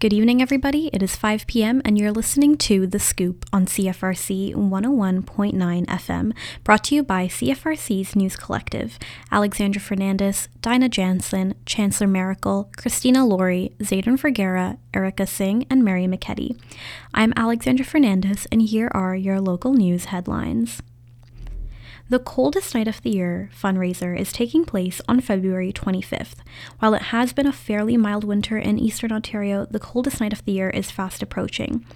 Good evening, everybody. It is 5 p.m., and you're listening to The Scoop on CFRC 101.9 FM, brought to you by CFRC's News Collective. Alexandra Fernandez, Dinah Jansen, Chancellor Miracle, Christina Laurie, Zayden Vergara, Erica Singh, and Mary McKetty. I'm Alexandra Fernandez, and here are your local news headlines. The coldest night of the year fundraiser is taking place on February 25th. While it has been a fairly mild winter in eastern Ontario, the coldest night of the year is fast approaching.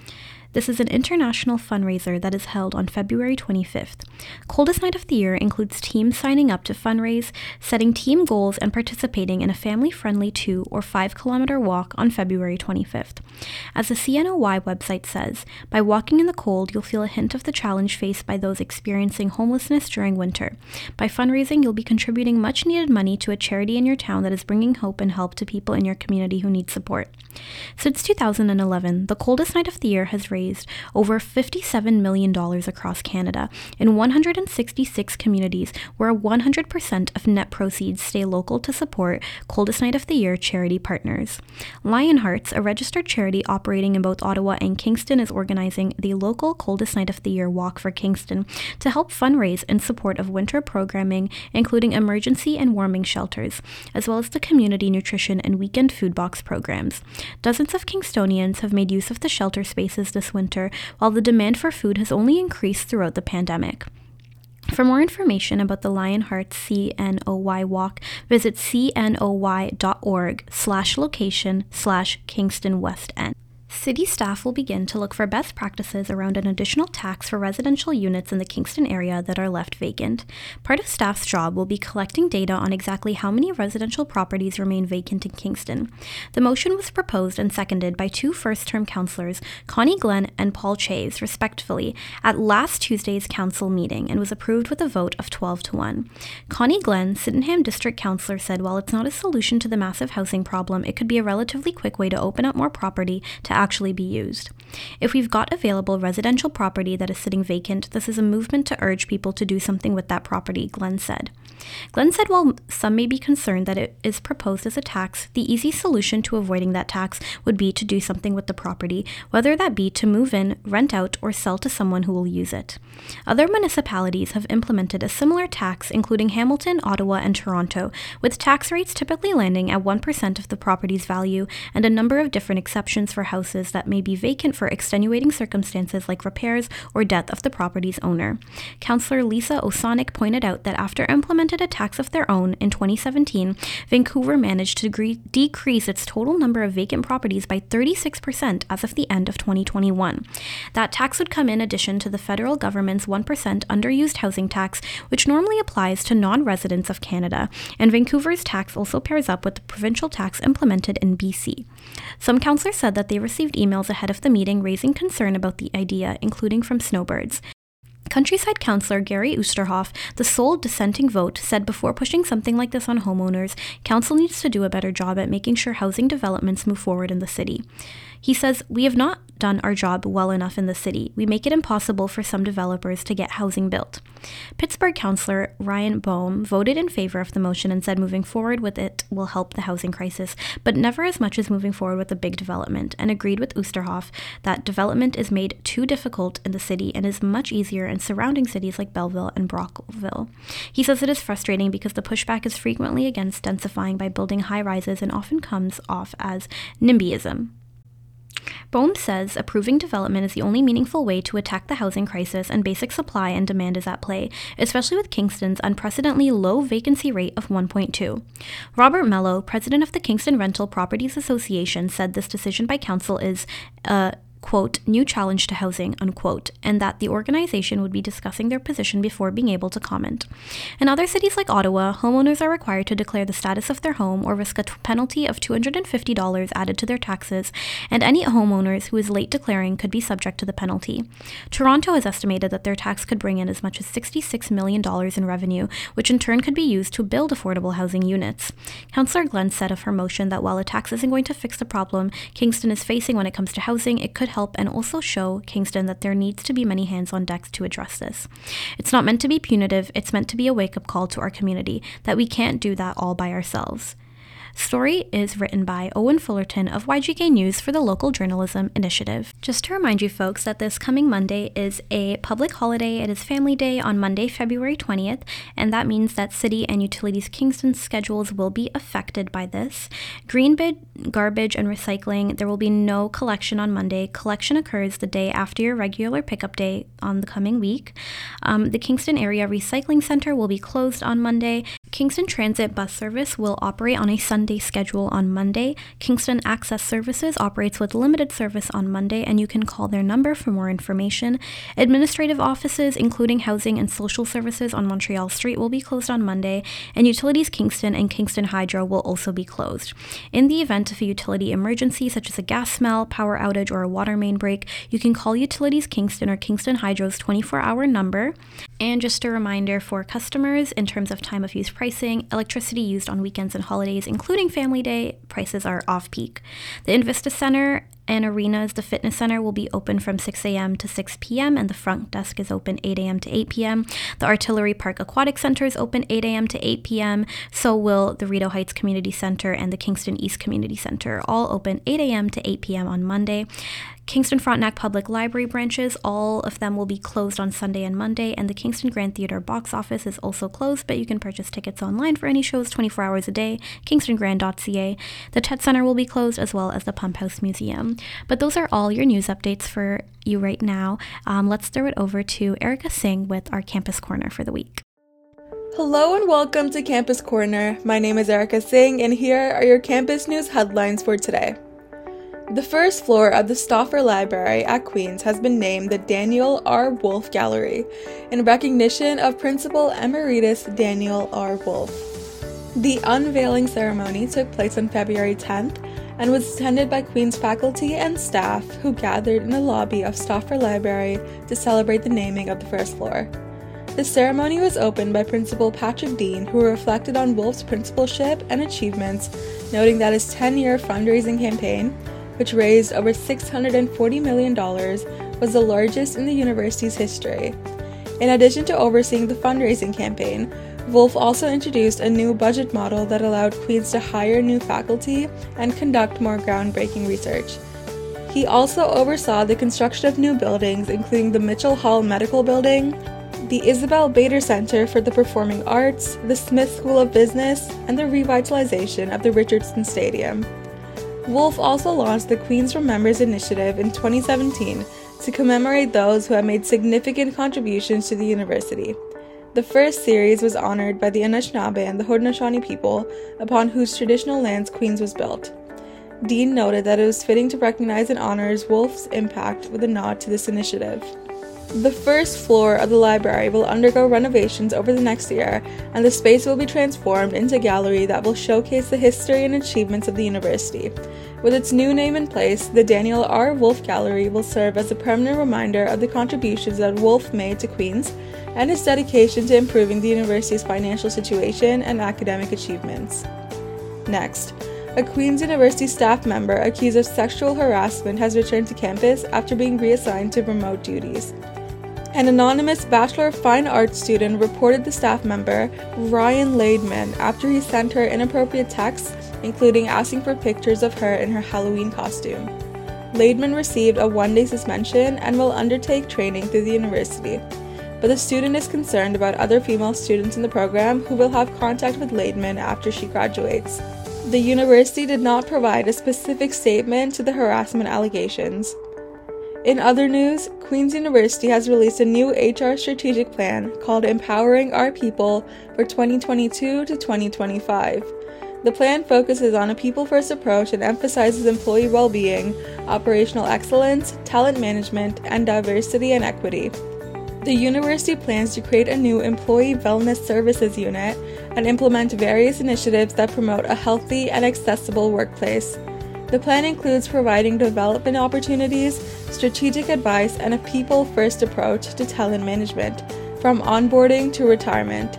This is an international fundraiser that is held on February 25th. Coldest Night of the Year includes teams signing up to fundraise, setting team goals, and participating in a family friendly 2 or 5 kilometer walk on February 25th. As the CNOY website says, by walking in the cold, you'll feel a hint of the challenge faced by those experiencing homelessness during winter. By fundraising, you'll be contributing much needed money to a charity in your town that is bringing hope and help to people in your community who need support. Since 2011, the coldest night of the year has raised over $57 million across Canada in 166 communities where 100% of net proceeds stay local to support Coldest Night of the Year charity partners. Lionhearts, a registered charity operating in both Ottawa and Kingston, is organizing the local Coldest Night of the Year Walk for Kingston to help fundraise in support of winter programming, including emergency and warming shelters, as well as the community nutrition and weekend food box programs. Dozens of Kingstonians have made use of the shelter spaces this winter, while the demand for food has only increased throughout the pandemic. For more information about the Lionheart CNOY walk, visit cnoy.org slash location slash Kingston West End. City staff will begin to look for best practices around an additional tax for residential units in the Kingston area that are left vacant. Part of staff's job will be collecting data on exactly how many residential properties remain vacant in Kingston. The motion was proposed and seconded by two first term councillors, Conny Glenn and Paul Chaves, respectively, at last Tuesday's council meeting and was approved with a vote of 12 to 1. Conny Glenn, Sydenham District Councillor, said while it's not a solution to the massive housing problem, it could be a relatively quick way to open up more property to actually be used. If we've got available residential property that is sitting vacant, this is a movement to urge people to do something with that property, Glenn said. Glenn said while some may be concerned that it is proposed as a tax, the easy solution to avoiding that tax would be to do something with the property, whether that be to move in, rent out, or sell to someone who will use it. Other municipalities have implemented a similar tax, including Hamilton, Ottawa, and Toronto, with tax rates typically landing at 1% of the property's value and a number of different exceptions for houses that may be vacant for extenuating circumstances like repairs or death of the property's owner. Councillor Lisa Osanic pointed out that after implemented a tax of their own in 2017, Vancouver managed to decrease its total number of vacant properties by 36% as of the end of 2021. That tax would come in addition to the federal government's 1% underused housing tax, which normally applies to non residents of Canada, and Vancouver's tax also pairs up with the provincial tax implemented in BC. Some councillors said that they received emails ahead of the meeting raising concern about the idea, including from snowbirds. Countryside councillor Gary Oosterhof, the sole dissenting vote, said before pushing something like this on homeowners, council needs to do a better job at making sure housing developments move forward in the city. He says, We have not done our job well enough in the city. We make it impossible for some developers to get housing built. Pittsburgh councillor Ryan Boehme voted in favor of the motion and said moving forward with it will help the housing crisis, but never as much as moving forward with a big development, and agreed with Oosterhof that development is made too difficult in the city and is much easier in surrounding cities like Belleville and Brockville. He says it is frustrating because the pushback is frequently against densifying by building high rises and often comes off as NIMBYism. Boehme says approving development is the only meaningful way to attack the housing crisis and basic supply and demand is at play, especially with Kingston's unprecedentedly low vacancy rate of 1.2. Robert Mello, president of the Kingston Rental Properties Association, said this decision by council is a quote, new challenge to housing, unquote, and that the organization would be discussing their position before being able to comment. In other cities like Ottawa, homeowners are required to declare the status of their home or risk a t- penalty of $250 added to their taxes, and any homeowners who is late declaring could be subject to the penalty. Toronto has estimated that their tax could bring in as much as $66 million in revenue, which in turn could be used to build affordable housing units. Councillor Glenn said of her motion that while a tax isn't going to fix the problem Kingston is facing when it comes to housing, it could help and also show Kingston that there needs to be many hands on deck to address this. It's not meant to be punitive, it's meant to be a wake up call to our community that we can't do that all by ourselves. Story is written by Owen Fullerton of YGK News for the Local Journalism Initiative. Just to remind you folks that this coming Monday is a public holiday. It is Family Day on Monday, February 20th, and that means that City and Utilities Kingston schedules will be affected by this. Green bin, garbage, and recycling, there will be no collection on Monday. Collection occurs the day after your regular pickup day on the coming week. Um, the Kingston Area Recycling Center will be closed on Monday. Kingston Transit bus service will operate on a Sunday schedule on Monday. Kingston Access Services operates with limited service on Monday, and you can call their number for more information. Administrative offices, including housing and social services on Montreal Street, will be closed on Monday, and Utilities Kingston and Kingston Hydro will also be closed. In the event of a utility emergency, such as a gas smell, power outage, or a water main break, you can call Utilities Kingston or Kingston Hydro's 24 hour number. And just a reminder for customers in terms of time of use pricing, electricity used on weekends and holidays, including Family Day, prices are off peak. The Invista Center and arenas, the fitness center will be open from 6 a.m. to 6 p.m., and the front desk is open 8 a.m. to 8 p.m. The Artillery Park Aquatic Center is open 8 a.m. to 8 p.m., so will the Rideau Heights Community Center and the Kingston East Community Center, all open 8 a.m. to 8 p.m. on Monday. Kingston Frontenac Public Library branches, all of them will be closed on Sunday and Monday, and the Kingston Grand Theatre box office is also closed, but you can purchase tickets online for any shows 24 hours a day, kingstongrand.ca. The Tett Center will be closed as well as the Pump House Museum. But those are all your news updates for you right now. Um, let's throw it over to Erica Singh with our Campus Corner for the week. Hello and welcome to Campus Corner. My name is Erica Singh, and here are your campus news headlines for today. The first floor of the Stauffer Library at Queen's has been named the Daniel R. Woolf Gallery in recognition of Principal Emeritus Daniel R. Woolf. The unveiling ceremony took place on February 10th and was attended by Queen's faculty and staff who gathered in the lobby of Stauffer Library to celebrate the naming of the first floor. The ceremony was opened by Principal Patrick Deane, who reflected on Woolf's principalship and achievements, noting that his 10 year fundraising campaign which raised over $640 million, was the largest in the university's history. In addition to overseeing the fundraising campaign, Woolf also introduced a new budget model that allowed Queen's to hire new faculty and conduct more groundbreaking research. He also oversaw the construction of new buildings, including the Mitchell Hall Medical Building, the Isabel Bader Center for the Performing Arts, the Smith School of Business, and the revitalization of the Richardson Stadium. Woolf also launched the Queens Remembers initiative in 2017 to commemorate those who have made significant contributions to the university. The first series was honored by the Anishinaabe and the Haudenosaunee people, upon whose traditional lands Queens was built. Deane noted that it was fitting to recognize and honor Woolf's impact with a nod to this initiative. The first floor of the library will undergo renovations over the next year, and the space will be transformed into a gallery that will showcase the history and achievements of the university. With its new name in place, the Daniel R. Woolf Gallery will serve as a permanent reminder of the contributions that Woolf made to Queen's and his dedication to improving the university's financial situation and academic achievements. Next, a Queen's University staff member accused of sexual harassment has returned to campus after being reassigned to remote duties. An anonymous Bachelor of Fine Arts student reported the staff member, Ryan Laidman, after he sent her inappropriate texts, including asking for pictures of her in her Halloween costume. Laidman received a one day suspension and will undertake training through the university. But the student is concerned about other female students in the program who will have contact with Laidman after she graduates. The university did not provide a specific statement to the harassment allegations. In other news, Queen's University has released a new HR strategic plan called Empowering Our People for 2022 to 2025. The plan focuses on a people first approach and emphasizes employee well being, operational excellence, talent management, and diversity and equity. The university plans to create a new employee wellness services unit and implement various initiatives that promote a healthy and accessible workplace. The plan includes providing development opportunities, strategic advice, and a people first approach to talent management, from onboarding to retirement.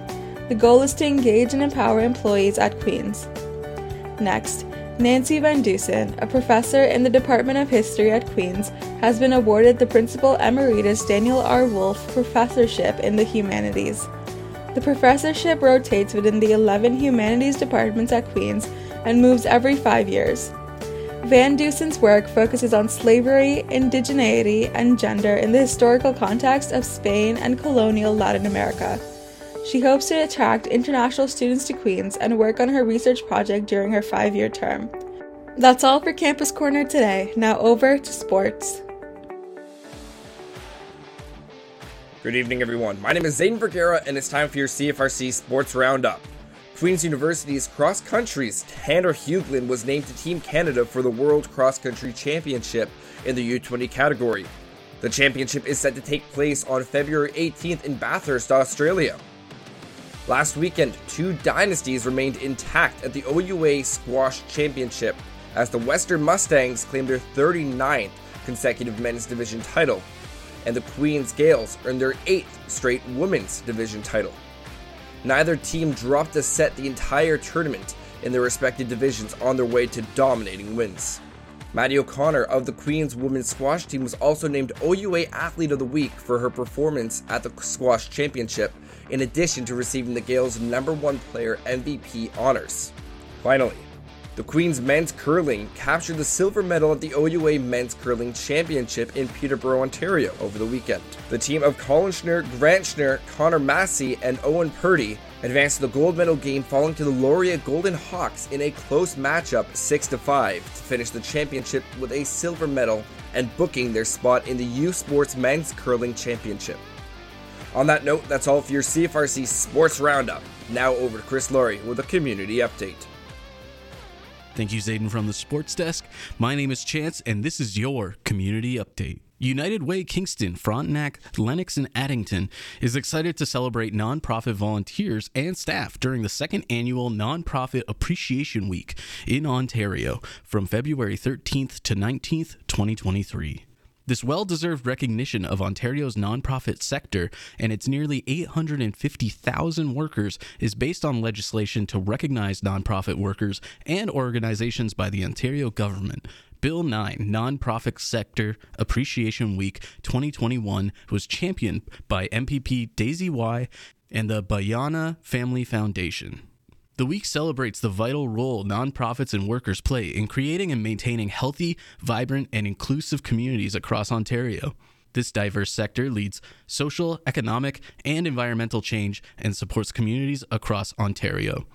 The goal is to engage and empower employees at Queen's. Next, Nancy Van Deusen, a professor in the Department of History at Queen's, has been awarded the Principal Emeritus Daniel R. Woolf Professorship in the Humanities. The professorship rotates within the 11 humanities departments at Queen's and moves every five years. Van Deusen's work focuses on slavery, indigeneity, and gender in the historical context of Spain and colonial Latin America. She hopes to attract international students to Queen's and work on her research project during her five year term. That's all for Campus Corner today. Now over to sports. Good evening, everyone. My name is Zayden Vergara, and it's time for your CFRC Sports Roundup. Queen's University's cross country's Tanner Huglin was named to Team Canada for the World Cross Country Championship in the U20 category. The championship is set to take place on February 18th in Bathurst, Australia. Last weekend, two dynasties remained intact at the OUA Squash Championship as the Western Mustangs claimed their 39th consecutive men's division title, and the Queen's Gaels earned their 8th straight women's division title. Neither team dropped a set the entire tournament in their respective divisions on their way to dominating wins. Maddie O'Connor of the Queen's women's squash team was also named OUA Athlete of the Week for her performance at the Squash Championship in addition to receiving the Gaels' number one player MVP honors. Finally, the Queen's men's curling captured the silver medal at the OUA Men's Curling Championship in Peterborough, Ontario over the weekend. The team of Colin Schnur, Grant Schnur, Connor Massey, and Owen Purdy advanced to the gold medal game falling to the Laurier Golden Hawks in a close matchup 6 5 to finish the championship with a silver medal and booking their spot in the U Sports Men's Curling Championship. On that note, that's all for your CFRC Sports Roundup. Now over to Chris Laurie with a community update. Thank you, Zayden from the Sports Desk. My name is Chance, and this is your community update. United Way Kingston, Frontenac, Lennox, and Addington is excited to celebrate nonprofit volunteers and staff during the second annual Nonprofit Appreciation Week in Ontario from February 13th to 19th, 2023. This well deserved recognition of Ontario's nonprofit sector and its nearly 850,000 workers is based on legislation to recognize nonprofit workers and organizations by the Ontario government. Bill 9, Nonprofit Sector Appreciation Week 2021, was championed by MPP Daisy Wai and the Bhayana Family Foundation. The week celebrates the vital role nonprofits and workers play in creating and maintaining healthy, vibrant, and inclusive communities across Ontario. This diverse sector leads social, economic, and environmental change and supports communities across Ontario.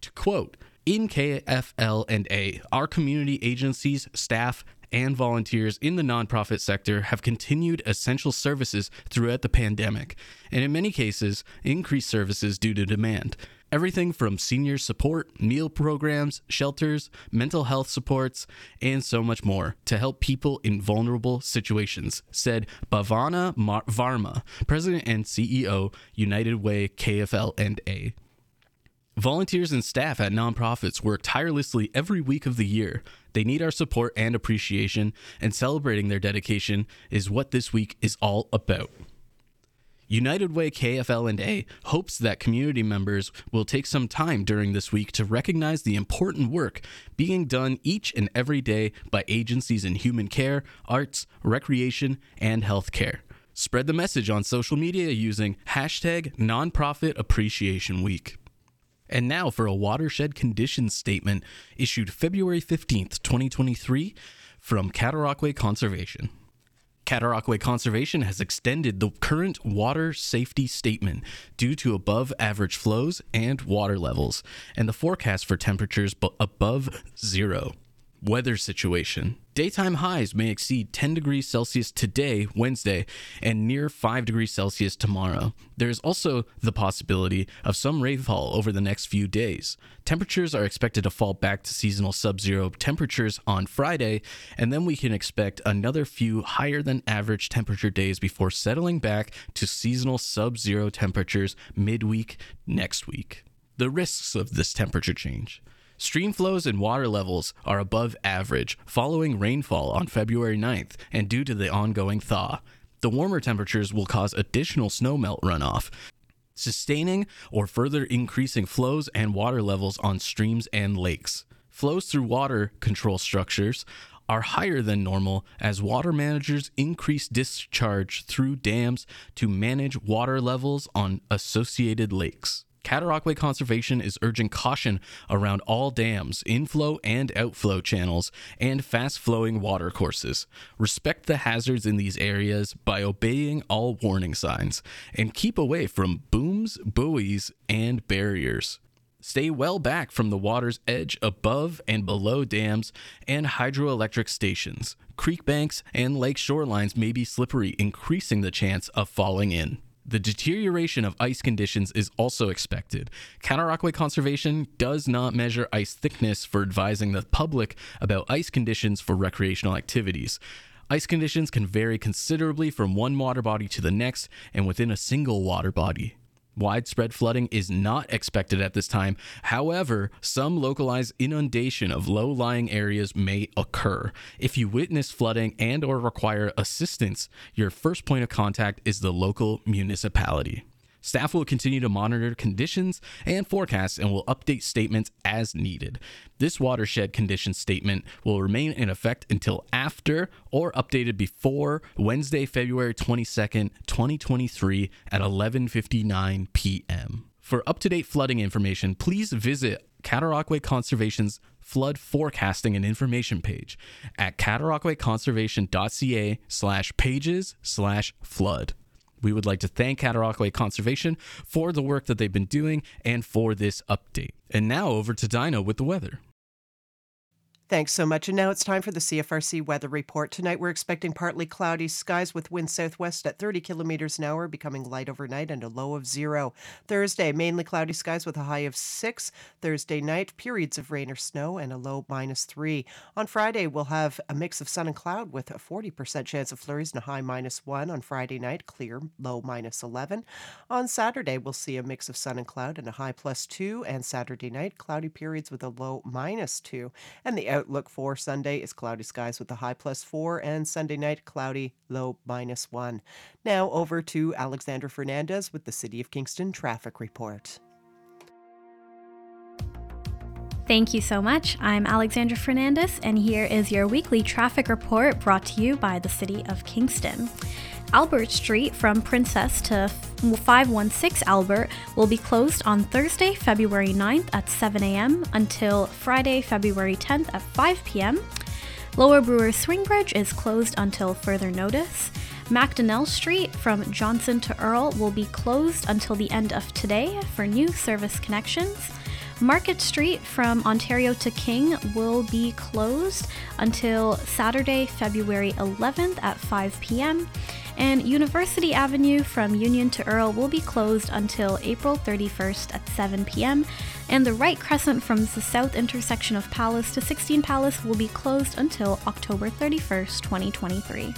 To quote, in KFL and A, our community agencies, staff, and volunteers in the nonprofit sector have continued essential services throughout the pandemic, and in many cases, increased services due to demand. Everything from senior support, meal programs, shelters, mental health supports, and so much more to help people in vulnerable situations, said Bhavana Mar- Varma, President and CEO, United Way KFL and A. Volunteers and staff at nonprofits work tirelessly every week of the year. They need our support and appreciation, and celebrating their dedication is what this week is all about. United Way KFL and A hopes that community members will take some time during this week to recognize the important work being done each and every day by agencies in human care, arts, recreation, and healthcare. Spread the message on social media using hashtag nonprofit appreciation week. And now for a watershed conditions statement issued February 15th, 2023 from Cataraqui Conservation. Cataraqui Conservation has extended the current water safety statement due to above average flows and water levels, and the forecast for temperatures above zero. Weather situation. Daytime highs may exceed 10 degrees Celsius today, Wednesday, and near 5 degrees Celsius tomorrow. There is also the possibility of some rainfall over the next few days. Temperatures are expected to fall back to seasonal sub zero temperatures on Friday, and then we can expect another few higher than average temperature days before settling back to seasonal sub zero temperatures midweek next week. The risks of this temperature change. Stream flows and water levels are above average following rainfall on February 9th and due to the ongoing thaw. The warmer temperatures will cause additional snowmelt runoff, sustaining or further increasing flows and water levels on streams and lakes. Flows through water control structures are higher than normal as water managers increase discharge through dams to manage water levels on associated lakes. Cataraqui Conservation is urging caution around all dams, inflow and outflow channels, and fast flowing water courses. Respect the hazards in these areas by obeying all warning signs, and keep away from booms, buoys, and barriers. Stay well back from the water's edge above and below dams and hydroelectric stations. Creek banks and lake shorelines may be slippery, increasing the chance of falling in. The deterioration of ice conditions is also expected. Cataraqui Conservation does not measure ice thickness for advising the public about ice conditions for recreational activities. Ice conditions can vary considerably from one water body to the next and within a single water body. Widespread flooding is not expected at this time. However, some localized inundation of low-lying areas may occur. If you witness flooding and or require assistance, your first point of contact is the local municipality. Staff will continue to monitor conditions and forecasts and will update statements as needed. This watershed condition statement will remain in effect until after or updated before Wednesday, February 22nd, 2023 at 11:59 p.m. For up-to-date flooding information, please visit Cataraqui Conservation's flood forecasting and information page at cataraquiconservation.ca slash pages slash flood. We would like to thank Cataraqui Conservation for the work that they've been doing and for this update. And now over to Dino with the weather. Thanks so much. And now it's time for the CFRC weather report. Tonight we're expecting partly cloudy skies with wind southwest at 30 kilometers an hour, becoming light overnight and a low of zero. Thursday, mainly cloudy skies with a high of six. Thursday night, periods of rain or snow and a low minus three. On Friday, we'll have a mix of sun and cloud with a 40% chance of flurries and a high minus one. On Friday night, clear, low minus 11. On Saturday, we'll see a mix of sun and cloud and a high plus two. And Saturday night, cloudy periods with a low minus two. And the outlook for Sunday is cloudy skies with a high plus four, and Sunday night cloudy, low minus one. Now over to Alexandra Fernandez with the City of Kingston traffic report. Thank you so much. I'm Alexandra Fernandez, and here is your weekly traffic report brought to you by the City of Kingston. Albert Street from Princess to 516 Albert will be closed on Thursday, February 9th at 7 a.m. until Friday, February 10th at 5 p.m. Lower Brewer Swing Bridge is closed until further notice. Macdonnell Street from Johnson to Earl will be closed until the end of today for new service connections. Market Street from Ontario to King will be closed until Saturday, February 11th at 5 p.m and University Avenue from Union to Earl will be closed until April 31st at 7 p.m., and the right crescent from the south intersection of Palace to 16 Palace will be closed until October 31st, 2023.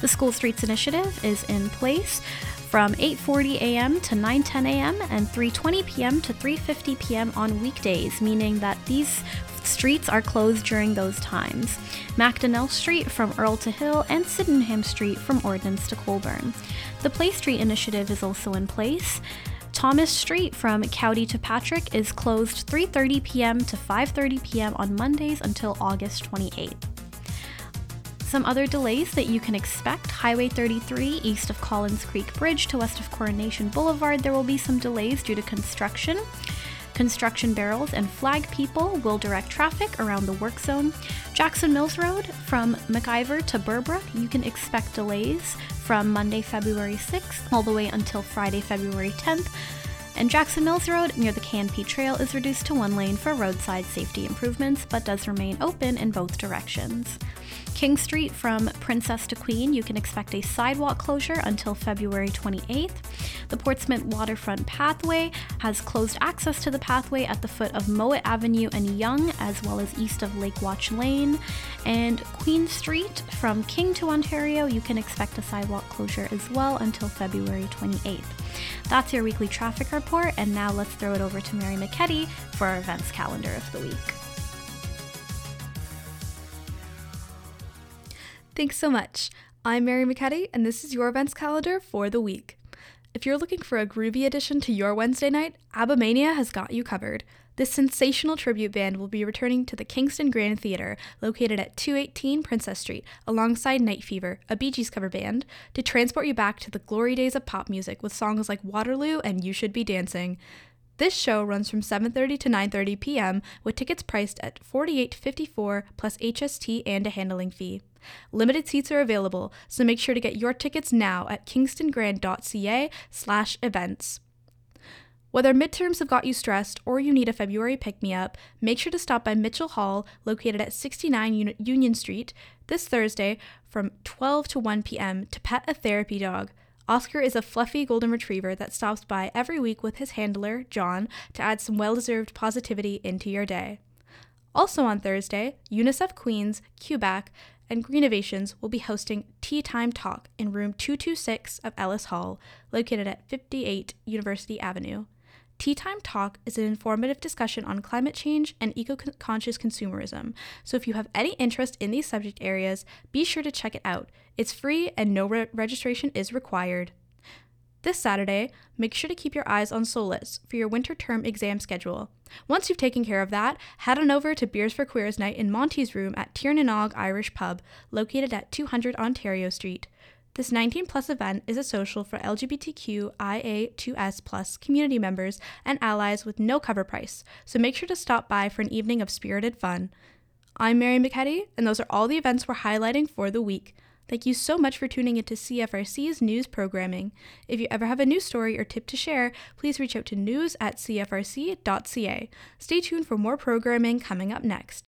The School Streets Initiative is in place from 8:40 a.m. to 9:10 a.m. and 3:20 p.m. to 3:50 p.m. on weekdays, meaning that these streets are closed during those times. Macdonnell Street from Earl to Hill and Sydenham Street from Ordnance to Colborne. The Play Street initiative is also in place. Thomas Street from Cowdy to Patrick is closed 3:30 p.m. to 5:30 p.m. on Mondays until August 28th. Some other delays that you can expect Highway 33 east of Collins Creek Bridge to west of Coronation Boulevard, there will be some delays due to construction. Construction barrels and flag people will direct traffic around the work zone. Jackson Mills Road from McIvor to Burbrook, you can expect delays from Monday, February 6th all the way until Friday, February 10th. And Jackson Mills Road near the K&P Trail is reduced to one lane for roadside safety improvements but does remain open in both directions. King Street from Princess to Queen, you can expect a sidewalk closure until February 28th. The Portsmouth Waterfront Pathway has closed access to the pathway at the foot of Mowat Avenue and Young, as well as east of Lake Watch Lane. And Queen Street from King to Ontario, you can expect a sidewalk closure as well until February 28th. That's your weekly traffic report, and now let's throw it over to Mary McKetty for our events calendar of the week. Thanks so much. I'm Mary McKetty, and this is your events calendar for the week. If you're looking for a groovy addition to your Wednesday night, ABBAMania has got you covered. This sensational tribute band will be returning to the Kingston Grand Theatre, located at 218 Princess Street, alongside Night Fever, a Bee Gees cover band, to transport you back to the glory days of pop music with songs like Waterloo and You Should Be Dancing. This show runs from 7:30 to 9:30 p.m. with tickets priced at $48.54 plus HST and a handling fee. Limited seats are available, so make sure to get your tickets now at kingstongrand.ca/events. Whether midterms have got you stressed or you need a February pick me up, make sure to stop by Mitchell Hall, located at 69 Union Street, this Thursday from 12 to 1 p.m. to pet a therapy dog. Oscar is a fluffy golden retriever that stops by every week with his handler, John, to add some well deserved positivity into your day. Also on Thursday, UNICEF Queens, QBAC, and Greenovations will be hosting Tea Time Talk in room 226 of Ellis Hall, located at 58 University Avenue. Tea Time Talk is an informative discussion on climate change and eco conscious consumerism. So if you have any interest in these subject areas, be sure to check it out. It's free and no re- registration is required. This Saturday, make sure to keep your eyes on Solus for your winter term exam schedule. Once you've taken care of that, head on over to Beers for Queers night in Monty's room at Tirnanog Irish Pub, located at 200 Ontario Street. This 19 plus event is a social for LGBTQIA2S plus community members and allies with no cover price, so make sure to stop by for an evening of spirited fun. I'm Mary McKetty, and those are all the events we're highlighting for the week. Thank you so much for tuning into CFRC's news programming. If you ever have a news story or tip to share, please reach out to news at cfrc.ca. Stay tuned for more programming coming up next.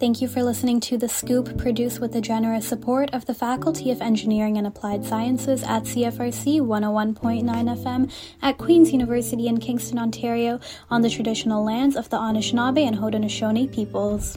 Thank you for listening to The Scoop, produced with the generous support of the Faculty of Engineering and Applied Sciences at CFRC 101.9 FM at Queen's University in Kingston, Ontario, on the traditional lands of the Anishinaabe and Haudenosaunee peoples.